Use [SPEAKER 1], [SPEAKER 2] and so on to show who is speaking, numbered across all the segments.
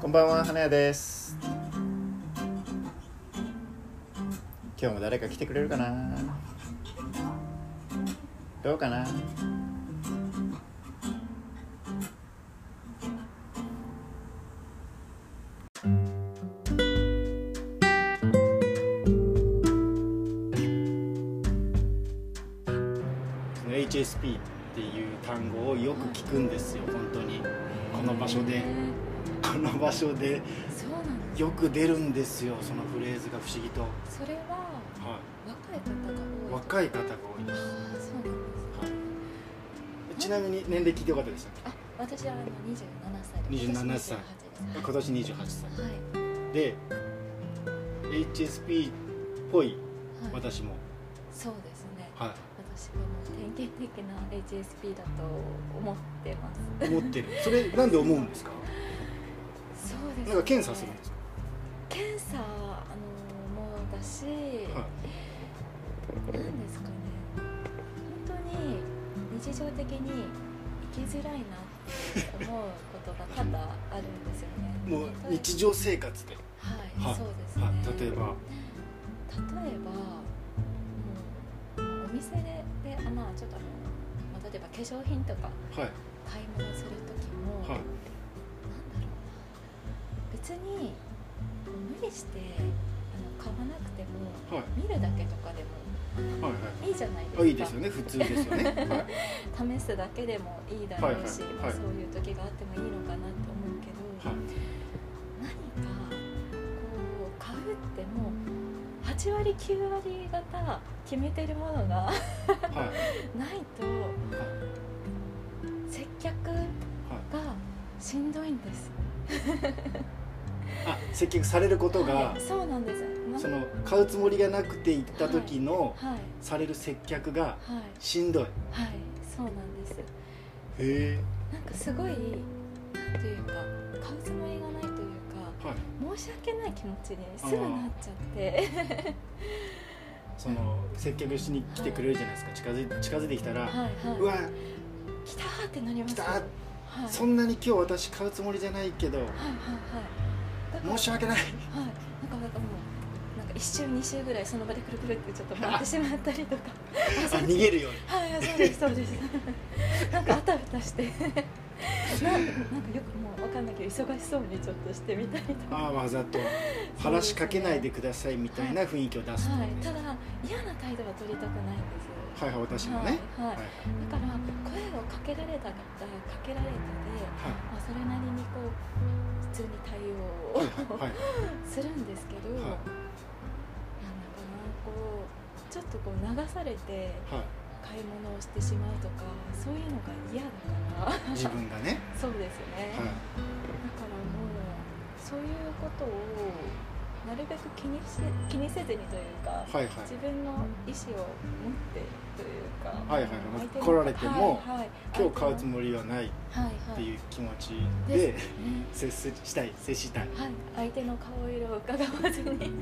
[SPEAKER 1] こんばんは花屋です。今日も誰か来てくれるかな？どうかな？HSP っていう単語をよく聞くんですよ本当に。この場所で。
[SPEAKER 2] へ
[SPEAKER 1] この場所でよく出るんですよそのフレーズが不思議と、は
[SPEAKER 2] それは若い方が多い。
[SPEAKER 1] い、若い方が多いです、ちなみに年齢聞いてよかったです
[SPEAKER 2] あ私はあの27歳で
[SPEAKER 1] 27歳。今
[SPEAKER 2] 今
[SPEAKER 1] 年28歳
[SPEAKER 2] 年28ですはい。
[SPEAKER 1] で HSP っぽい
[SPEAKER 2] はい、はい、
[SPEAKER 1] 私も、
[SPEAKER 2] そうですね。
[SPEAKER 1] は
[SPEAKER 2] 私はもう典型的な HSP だと思ってます。
[SPEAKER 1] い、思ってる。それなんで思うんですか？
[SPEAKER 2] そうです、ね、
[SPEAKER 1] なんか検査するんですか、
[SPEAKER 2] 検査あのもうだし、
[SPEAKER 1] は
[SPEAKER 2] なんですかね。本当に日常的に生きづらいなって思うことが多々あるんですよね。
[SPEAKER 1] い、もう日常生活で、
[SPEAKER 2] はい、
[SPEAKER 1] はい。
[SPEAKER 2] そうですね、
[SPEAKER 1] はい、例えば。
[SPEAKER 2] 例えば店でであまあちょっとあの、まあ、例えば化粧品とか
[SPEAKER 1] はい。
[SPEAKER 2] 買い物する時も、
[SPEAKER 1] はい。
[SPEAKER 2] なんだろうな。別に無理してあの買わなくても
[SPEAKER 1] はい。
[SPEAKER 2] 見るだけとかでも
[SPEAKER 1] はいはい
[SPEAKER 2] い。いじゃないですか。
[SPEAKER 1] あいいですよね。普通ですよね、はい、
[SPEAKER 2] 試すだけでもいいだろうし、
[SPEAKER 1] はいはいはい
[SPEAKER 2] まあ、そういう時があってもいいのかなって思うけど、
[SPEAKER 1] はい
[SPEAKER 2] 8割9割方決めてるものが
[SPEAKER 1] はい。
[SPEAKER 2] ないと接客がしんどいんです。
[SPEAKER 1] あ接客されることが
[SPEAKER 2] はい。そうなんです。な
[SPEAKER 1] その買うつもりがなくて行った時の
[SPEAKER 2] はい。
[SPEAKER 1] される接客が
[SPEAKER 2] はい。
[SPEAKER 1] しんどい。へ
[SPEAKER 2] はい。そうなんです。
[SPEAKER 1] え。
[SPEAKER 2] なんかすごいなんていうか買うつもりがないと
[SPEAKER 1] はい。
[SPEAKER 2] 申し訳ない気持ちにすぐなっちゃって。
[SPEAKER 1] その接客しに来てくれるじゃないですか。近づい近づいてきたら、
[SPEAKER 2] はいはい。う
[SPEAKER 1] わ
[SPEAKER 2] 来たーってなります
[SPEAKER 1] 来た
[SPEAKER 2] はい。
[SPEAKER 1] そんなに今日私買うつもりじゃないけど
[SPEAKER 2] はいはいはい。
[SPEAKER 1] 申し訳ない。
[SPEAKER 2] はい。なんかなんかもうなんか一周二周ぐらいその場でくるくるってちょっと回ってしまったりとか。
[SPEAKER 1] あ逃げるように。
[SPEAKER 2] はいはいそうですそうです。なんかあたふたして。な なんかよくかんないけど忙しそうにちょっとしてみたりと。か
[SPEAKER 1] ああわざと。話しかけないでくださいみたいな雰囲気を出すと、
[SPEAKER 2] はい。ただ嫌な態度は取りたくないんです
[SPEAKER 1] はいはい私もね。
[SPEAKER 2] はい。はい。
[SPEAKER 1] はい
[SPEAKER 2] だから声をかけられたらかけられたで、まあ、それなりにこう普通に対応を、
[SPEAKER 1] はいはい。
[SPEAKER 2] するんですけど、
[SPEAKER 1] はい。
[SPEAKER 2] なんだかなこうちょっとこう流されて
[SPEAKER 1] はい
[SPEAKER 2] 買い物をしてしまうとかそういうのが嫌だから。
[SPEAKER 1] 自分がね、
[SPEAKER 2] そうですね、
[SPEAKER 1] はい、
[SPEAKER 2] だからもうそういうことをなるべく気にし気にせずにというか、
[SPEAKER 1] はいはい。
[SPEAKER 2] 自分の意思を持ってというか、
[SPEAKER 1] はいはい来られても
[SPEAKER 2] はいはい、
[SPEAKER 1] 今日買うつ
[SPEAKER 2] り
[SPEAKER 1] もりはないっ
[SPEAKER 2] はいはい。
[SPEAKER 1] ていう気持ち
[SPEAKER 2] で
[SPEAKER 1] です
[SPEAKER 2] ね。
[SPEAKER 1] 接すしたい接したい。
[SPEAKER 2] はい、相手の顔色を伺わずに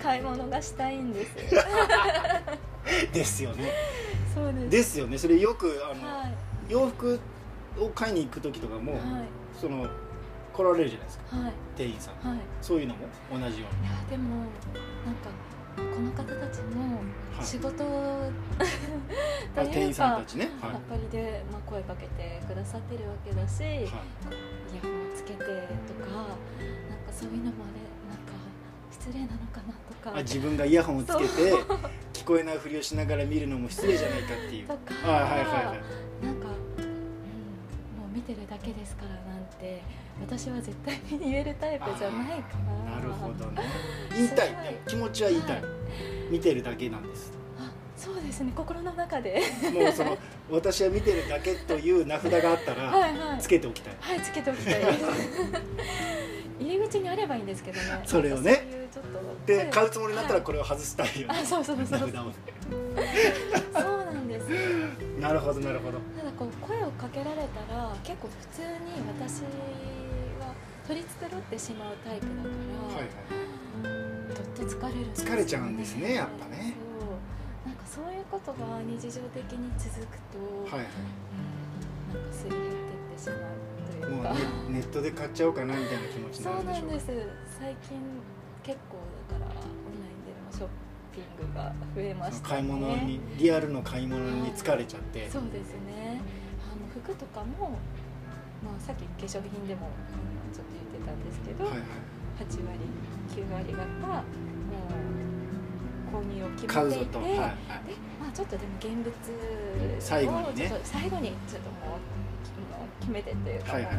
[SPEAKER 2] 買い物がしたいんです。
[SPEAKER 1] ですよね
[SPEAKER 2] そうです。
[SPEAKER 1] ですよね。それよくあの、
[SPEAKER 2] はい。
[SPEAKER 1] 洋服を買いに行く時とかも、
[SPEAKER 2] はい。
[SPEAKER 1] その来られるじゃないですか。
[SPEAKER 2] はい。
[SPEAKER 1] 店員さん。
[SPEAKER 2] はい。い
[SPEAKER 1] そういうのも同じように。
[SPEAKER 2] やでもなんかこの方たちも
[SPEAKER 1] はい。
[SPEAKER 2] 仕事、
[SPEAKER 1] あ
[SPEAKER 2] という
[SPEAKER 1] 店員さん
[SPEAKER 2] か
[SPEAKER 1] たちね。はい。
[SPEAKER 2] やっぱりで、まあ、声かけてくださってるわけだし、イ
[SPEAKER 1] はい。
[SPEAKER 2] ヤホンつけてとかなんかそういうのもあれなんか失礼なのかなとか。
[SPEAKER 1] あ自分がイヤホンをつけてこえないふりをしながら見るのも失礼じゃないかっていう。
[SPEAKER 2] とか。
[SPEAKER 1] あはいはいはい。
[SPEAKER 2] なんか、うん、もう見てるだけですからなんて私は絶対に言えるタイプじゃないから。
[SPEAKER 1] なるほどね。言いたい気持ちは言いたい、
[SPEAKER 2] はい。
[SPEAKER 1] 見てるだけなんです。
[SPEAKER 2] あそうですね。心の中で。
[SPEAKER 1] もうその私は見てるだけという名札があったら
[SPEAKER 2] はいはい。
[SPEAKER 1] つけておきたい。
[SPEAKER 2] はいつけておきたいです。入り口にあればいいんですけどね。
[SPEAKER 1] それをね
[SPEAKER 2] ちょっと
[SPEAKER 1] で買うつもりになったら
[SPEAKER 2] はい
[SPEAKER 1] これを外したいよね、
[SPEAKER 2] あそうそうそう。そうそうなんです。
[SPEAKER 1] なるほどなるほど。
[SPEAKER 2] ただこう声をかけられたら結構普通に私は取り繕ってしまうタイプだから、
[SPEAKER 1] はい
[SPEAKER 2] どっと疲れるんですよ
[SPEAKER 1] 疲れちゃうんですねやっぱね。
[SPEAKER 2] そう。なんかそういうことが日常的に続くと、
[SPEAKER 1] はいはい。
[SPEAKER 2] うんなんかすり減ってってしまうというか。
[SPEAKER 1] もう
[SPEAKER 2] か
[SPEAKER 1] ネネットで買っちゃおうかなみたいな気持ちに
[SPEAKER 2] そ
[SPEAKER 1] なるでしょう
[SPEAKER 2] うんなんです。最近結構だからオンラインでのショッピングが増えましたね。
[SPEAKER 1] 買い物にリアルの買い物に疲れちゃって、
[SPEAKER 2] そうですね。あの服とかも、まあ、さっき化粧品でもうんちょっと言ってたんですけど、
[SPEAKER 1] はいはい。
[SPEAKER 2] 8割9割方もう購入を決めていて、
[SPEAKER 1] はいはい、
[SPEAKER 2] でまあ、ちょっとでも現物を
[SPEAKER 1] 最後にね
[SPEAKER 2] ちょっと最後にちょっともう決めてというか、
[SPEAKER 1] はいはい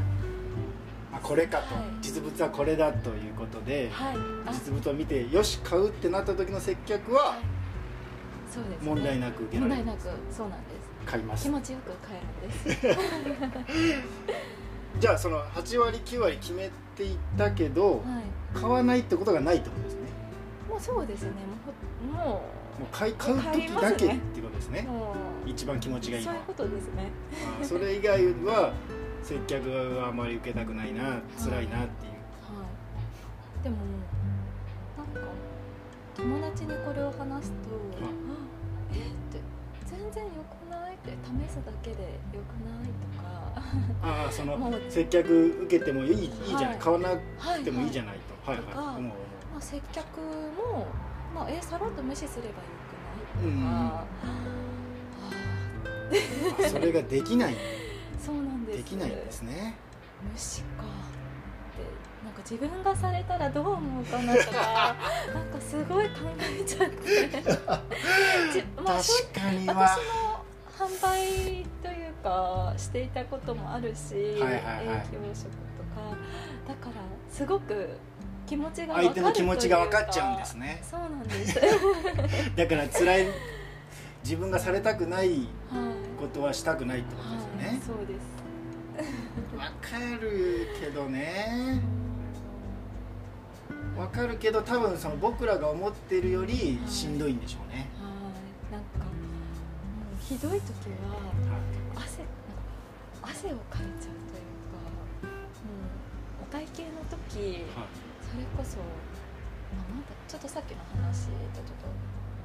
[SPEAKER 1] あこれかと、
[SPEAKER 2] はい。
[SPEAKER 1] 実物はこれだということで、
[SPEAKER 2] はい。あ。
[SPEAKER 1] 実物を見てよし買うってなった時の接客は
[SPEAKER 2] はい。そうです、ね、
[SPEAKER 1] 問題なく受けられる。
[SPEAKER 2] 問題なくそうなんです。
[SPEAKER 1] 買います。
[SPEAKER 2] 気持ちよく買えるんです。
[SPEAKER 1] じゃあその8割9割決めていったけど、
[SPEAKER 2] はい。
[SPEAKER 1] 買わないってことがないってことですね。
[SPEAKER 2] もうそうですね。もうほも
[SPEAKER 1] もう買い買う時だけってことですね。
[SPEAKER 2] うもう
[SPEAKER 1] 一番気持ちがいい
[SPEAKER 2] そういうことですね。
[SPEAKER 1] あそれ以外は接客はあまり受けたくないな辛いなっていう。
[SPEAKER 2] はい。でもなんか友達にこれを話すと「
[SPEAKER 1] はい。
[SPEAKER 2] あえっ?」て「全然よくない?」って試すだけでよくないとか。
[SPEAKER 1] ああその 接客受けてもいいいいじゃない、
[SPEAKER 2] はい。
[SPEAKER 1] 買わな
[SPEAKER 2] はい
[SPEAKER 1] くてもいいじゃないと。はい
[SPEAKER 2] とか
[SPEAKER 1] はい思う思う
[SPEAKER 2] まあ、接客も、まあ、えさらっと無視すればよくない
[SPEAKER 1] うん
[SPEAKER 2] とか、はあ
[SPEAKER 1] あそれができない
[SPEAKER 2] そうなんです。
[SPEAKER 1] できないんですね。
[SPEAKER 2] 無視か。ってなんか自分がされたらどう思うかなとか なんかすごい考えちゃって。じまあ正
[SPEAKER 1] 確かには。
[SPEAKER 2] 私も販売というかしていたこともあるし、
[SPEAKER 1] はいはいはい。
[SPEAKER 2] 営業職とか。だからすごく気持ちが
[SPEAKER 1] 相手の気持ちが分かっちゃうんですね。
[SPEAKER 2] そうなんです。
[SPEAKER 1] だから辛い。自分がされたくない
[SPEAKER 2] はい。
[SPEAKER 1] ことはしたくないってことね。
[SPEAKER 2] そうです。
[SPEAKER 1] わかるけどね。わかるけど多分その僕らが思ってるよりしんどいんでしょうね。
[SPEAKER 2] はい。なんかもうひどい時は汗汗をかいちゃうというかもうお会計の時
[SPEAKER 1] はい。
[SPEAKER 2] それこそ、まあ、なんだちょっとさっきの話とちょっと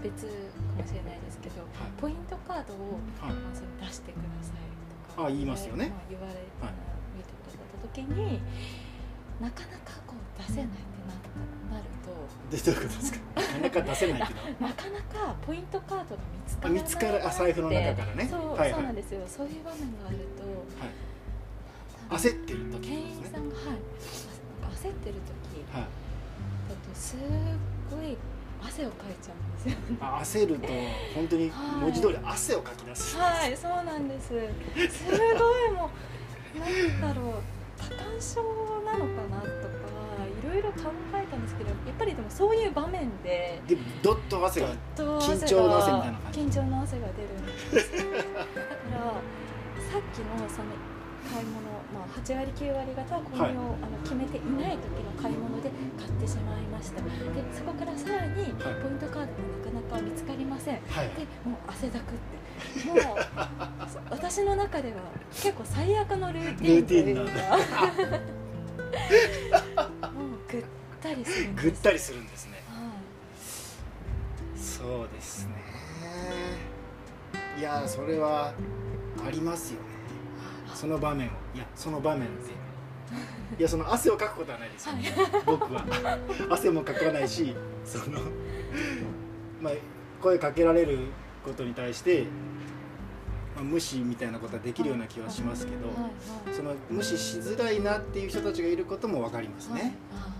[SPEAKER 2] 別かもしれないですけど、
[SPEAKER 1] はい。
[SPEAKER 2] ポイントカードを、
[SPEAKER 1] はい。
[SPEAKER 2] まあ、それ出してください
[SPEAKER 1] あ言いますよね。
[SPEAKER 2] まあ、言われ、てくださった時になかなかこう出せないってなったなると。
[SPEAKER 1] でどういうことですか？なかなか出せないけど
[SPEAKER 2] なかなかポイントカードが見つから
[SPEAKER 1] あ
[SPEAKER 2] ない
[SPEAKER 1] 見つかるあ財布の中からね。
[SPEAKER 2] そう,、
[SPEAKER 1] はいはい。
[SPEAKER 2] そうなんですよ。そういう場面があると。
[SPEAKER 1] はい。焦ってる時
[SPEAKER 2] 店員さんが、はい、焦ってる時
[SPEAKER 1] はい。
[SPEAKER 2] だとすっごい汗をかいちゃうんですよ。
[SPEAKER 1] あ焦ると本当に
[SPEAKER 2] はい。
[SPEAKER 1] 文字通り汗をかき出す。
[SPEAKER 2] はいそうなんです。すごいもうなんだろう多感症なのかなとかいろいろ考えたんですけどやっぱりでもそういう場面で
[SPEAKER 1] でどっと汗が
[SPEAKER 2] と
[SPEAKER 1] 緊張の汗みたいな感じ。
[SPEAKER 2] 緊張の汗が出るんですよだからさっきのその買い物、まあ、8割9割方は購入を、
[SPEAKER 1] はい
[SPEAKER 2] あの決めていない時の買い物で買ってしまいました。でそこからさらにポ
[SPEAKER 1] はい。
[SPEAKER 2] イントカードがなかなか見つかりません。
[SPEAKER 1] はい。
[SPEAKER 2] でもう汗だくって。もう私の中では結構最悪のルーティンというか。もうぐったりするんです。
[SPEAKER 1] ぐったりするんですね。
[SPEAKER 2] はい。
[SPEAKER 1] そうですね。いやそれはありますよねその場面を。いやその場面で。いやその汗をかくことはないですよ、僕は。汗もかかないしそのまあ声かけられることに対して、まあ、無視みたいなことはできるような気はしますけど、その無視しづらいなっていう人たちがいることも分かりますね、
[SPEAKER 2] あ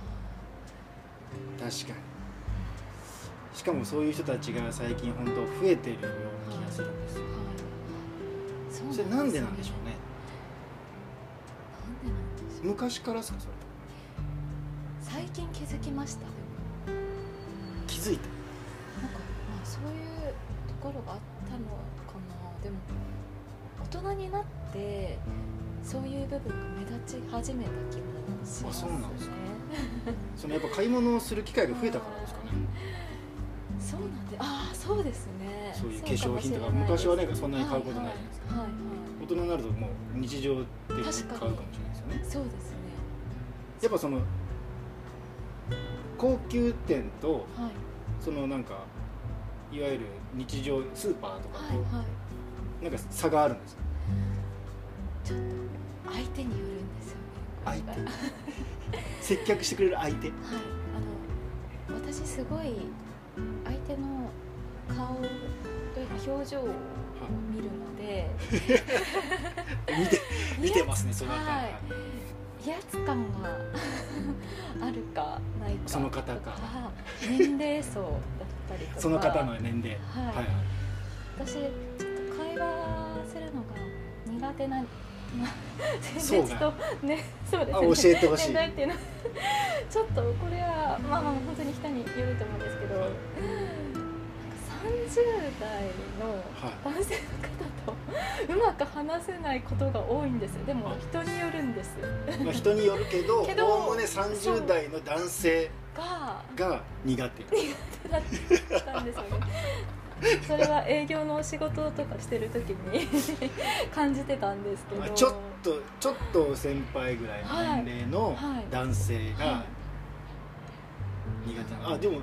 [SPEAKER 1] 確かに。しかもそういう人たちが最近本当増えてるような気がするんですよ。それなんでなんでしょうね
[SPEAKER 2] なんでなんでしょう
[SPEAKER 1] 昔からですかそれ。
[SPEAKER 2] 最近気づきました？
[SPEAKER 1] 気づいた
[SPEAKER 2] なんかまあそういうところがあったのかな。でも大人になってそういう部分が目立ち始めた気もしますね。
[SPEAKER 1] あそうなんですか。そのやっぱ買い物をする機会が増えたからですかね
[SPEAKER 2] そうなんでああそうですね。
[SPEAKER 1] そういう化粧品とか昔はねそんなに買うことないじゃないですか
[SPEAKER 2] はいはい
[SPEAKER 1] 大人になるともう日常的に買うかもしれないですよね。
[SPEAKER 2] そうですね。
[SPEAKER 1] やっぱその高級店と
[SPEAKER 2] はい。
[SPEAKER 1] そのなんかいわゆる日常スーパーとか
[SPEAKER 2] はいはい。
[SPEAKER 1] となんか差があるんですか？
[SPEAKER 2] ちょっと相手によるんですよね
[SPEAKER 1] 相手。接客してくれる相手。
[SPEAKER 2] はい、あの私すごい相手の顔というか表情を見るので、
[SPEAKER 1] 見て 見てますねその
[SPEAKER 2] は。い。威圧感があるかないか。
[SPEAKER 1] その方か。
[SPEAKER 2] と年齢層だったりとか。
[SPEAKER 1] その方の年齢。
[SPEAKER 2] はい。
[SPEAKER 1] はいはい。
[SPEAKER 2] 私ちょっと会話するのが苦手な、まあ、
[SPEAKER 1] そうが
[SPEAKER 2] 先日とねそうです
[SPEAKER 1] あ
[SPEAKER 2] ね
[SPEAKER 1] 教えてほしい。
[SPEAKER 2] 年代っていうのはちょっとこれはまあまあ本当に人によると思うんですけど、
[SPEAKER 1] はい。
[SPEAKER 2] 30代の
[SPEAKER 1] はい。
[SPEAKER 2] 男性の方とうまく話せないことが多いんですよ。でも
[SPEAKER 1] あ
[SPEAKER 2] 人によるんです。
[SPEAKER 1] まあ人によるけど
[SPEAKER 2] けど
[SPEAKER 1] おおむね30代の男性
[SPEAKER 2] が
[SPEAKER 1] が苦手
[SPEAKER 2] だったんですよね それは営業のお仕事とかしてる時に 感じてたんですけど。
[SPEAKER 1] まあちょっとちょっと先輩ぐらいの年齢の
[SPEAKER 2] はい。
[SPEAKER 1] 男性が
[SPEAKER 2] は
[SPEAKER 1] 苦手な。あでも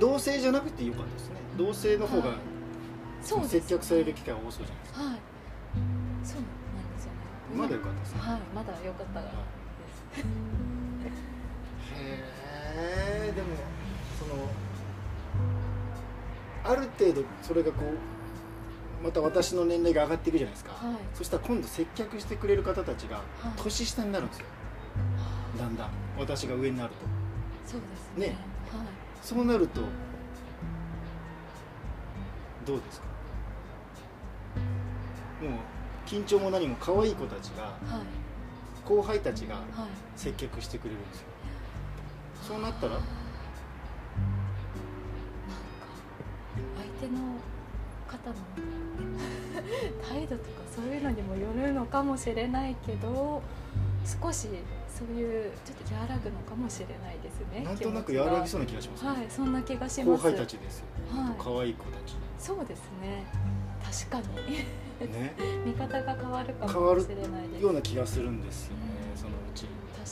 [SPEAKER 1] 同性じゃなくてよかったですね。同性の方が
[SPEAKER 2] はい。そう
[SPEAKER 1] 接客される機会が多そうじゃないですか。
[SPEAKER 2] はい。そうなんですよね。
[SPEAKER 1] まだよかったですね。
[SPEAKER 2] はい。まだ良かったです。
[SPEAKER 1] へえでもある程度それがこうまた私の年齢が上がっていくじゃないですか、
[SPEAKER 2] はい。
[SPEAKER 1] そしたら今度接客してくれる方たちが
[SPEAKER 2] はい。
[SPEAKER 1] 年下になるんですよ。だんだん。私が上になると。
[SPEAKER 2] そうですね。
[SPEAKER 1] ね。
[SPEAKER 2] はい。
[SPEAKER 1] そうなるとどうですか？もう緊張も何も可愛い子たちが
[SPEAKER 2] はい。
[SPEAKER 1] 後輩たちが
[SPEAKER 2] はい。
[SPEAKER 1] 接客してくれるんですよ。そうなったら
[SPEAKER 2] 手の方の態度とかそういうのにもよるのかもしれないけど少しそういうちょっと和らぐのかもしれないですね
[SPEAKER 1] なんとなく和らぎそうな気がしますね、
[SPEAKER 2] はいそんな気がし
[SPEAKER 1] 後
[SPEAKER 2] ます。
[SPEAKER 1] 輩たちですよ、
[SPEAKER 2] はい。
[SPEAKER 1] 可愛い子たち。
[SPEAKER 2] そうですね。確かに。
[SPEAKER 1] ね。
[SPEAKER 2] 見方が変わるかもしれないです。
[SPEAKER 1] ような気がするんですよねそのうち。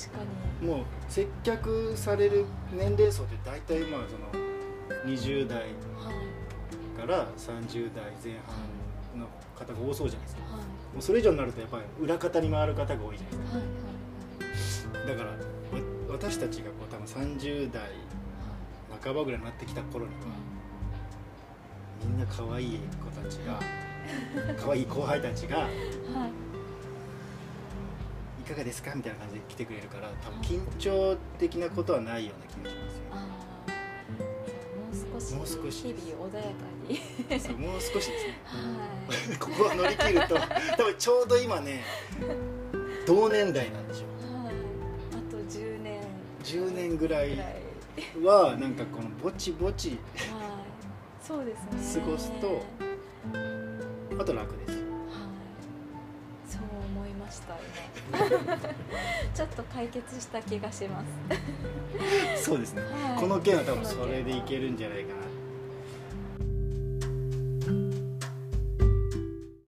[SPEAKER 2] 確かに。
[SPEAKER 1] もう接客される年齢層って大体まあその20代
[SPEAKER 2] はい
[SPEAKER 1] から30代前半の方が多そうじゃないですか。
[SPEAKER 2] はい。
[SPEAKER 1] もうそれ以上になるとやっぱり裏方に回る方が多いじゃないですか。
[SPEAKER 2] はいはい
[SPEAKER 1] だからわ私たちがこう多分30代半ばぐらいになってきた頃にはみんな可愛い子たちが 可愛い後輩たちが
[SPEAKER 2] はい。
[SPEAKER 1] かがですかみたいな感じで来てくれるから多分緊張的なことはないような気がしますよ。
[SPEAKER 2] あーもう少し
[SPEAKER 1] もう少し
[SPEAKER 2] 日々穏やかに
[SPEAKER 1] そうもう少しですね。
[SPEAKER 2] はい。
[SPEAKER 1] ここは乗り切ると 多分ちょうど今ね同年代なんでしょう。
[SPEAKER 2] はい。あと10年。
[SPEAKER 1] 10年
[SPEAKER 2] ぐらい
[SPEAKER 1] はなんかこのぼちぼち
[SPEAKER 2] はい。そうですね。
[SPEAKER 1] 過ごすとあと楽です。よ
[SPEAKER 2] はい。そう思いました今。ちょっと解決した気がします。
[SPEAKER 1] そうですね。
[SPEAKER 2] はい。
[SPEAKER 1] この件は多分それでいけるんじゃないかな